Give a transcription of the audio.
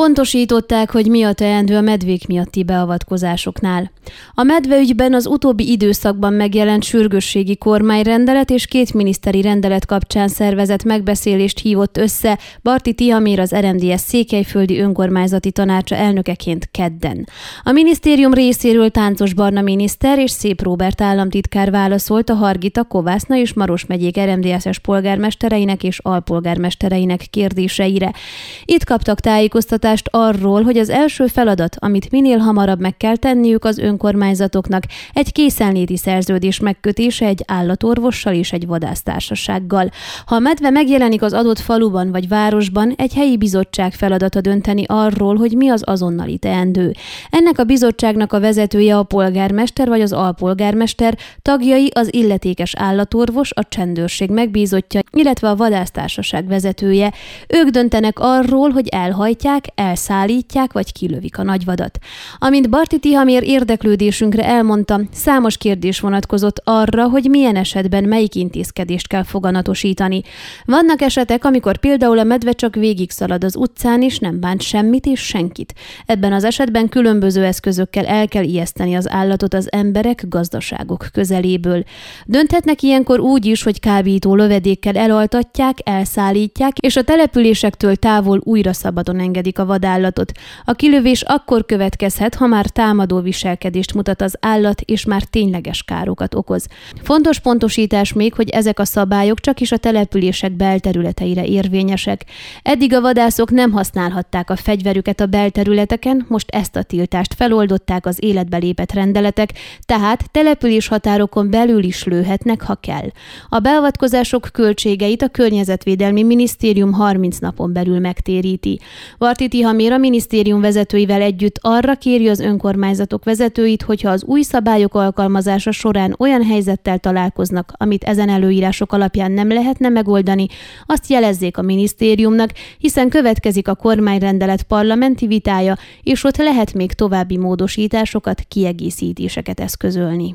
Pontosították, hogy mi a teendő a medvék miatti beavatkozásoknál. A medveügyben az utóbbi időszakban megjelent sürgősségi kormányrendelet és két miniszteri rendelet kapcsán szervezett megbeszélést hívott össze Barti Tihamér az RMDS Székelyföldi Önkormányzati Tanácsa elnökeként kedden. A minisztérium részéről Táncos Barna miniszter és Szép Róbert államtitkár válaszolt a Hargita, Kovászna és Maros megyék RMDS-es polgármestereinek és alpolgármestereinek kérdéseire. Itt kaptak tájékoztatást tájékoztatást arról, hogy az első feladat, amit minél hamarabb meg kell tenniük az önkormányzatoknak, egy készenléti szerződés megkötése egy állatorvossal és egy vadásztársasággal. Ha a medve megjelenik az adott faluban vagy városban, egy helyi bizottság feladata dönteni arról, hogy mi az azonnali teendő. Ennek a bizottságnak a vezetője a polgármester vagy az alpolgármester, tagjai az illetékes állatorvos, a csendőrség megbízottja, illetve a vadásztársaság vezetője. Ők döntenek arról, hogy elhajtják, elszállítják vagy kilövik a nagyvadat. Amint Barti Tihamér érdeklődésünkre elmondta, számos kérdés vonatkozott arra, hogy milyen esetben melyik intézkedést kell foganatosítani. Vannak esetek, amikor például a medve csak végig szalad az utcán, és nem bánt semmit és senkit. Ebben az esetben különböző eszközökkel el kell ijeszteni az állatot az emberek, gazdaságok közeléből. Dönthetnek ilyenkor úgy is, hogy kábító lövedékkel elaltatják, elszállítják, és a településektől távol újra szabadon engedik a vadállatot. A kilövés akkor következhet, ha már támadó viselkedést mutat az állat, és már tényleges károkat okoz. Fontos pontosítás még, hogy ezek a szabályok csak is a települések belterületeire érvényesek. Eddig a vadászok nem használhatták a fegyverüket a belterületeken, most ezt a tiltást feloldották az életbe lépett rendeletek, tehát település határokon belül is lőhetnek, ha kell. A beavatkozások költségeit a Környezetvédelmi Minisztérium 30 napon belül megtéríti. Varti Tihamér a minisztérium vezetőivel együtt arra kéri az önkormányzatok vezetőit, hogyha az új szabályok alkalmazása során olyan helyzettel találkoznak, amit ezen előírások alapján nem lehetne megoldani, azt jelezzék a minisztériumnak, hiszen következik a kormányrendelet parlamenti vitája, és ott lehet még további módosításokat, kiegészítéseket eszközölni.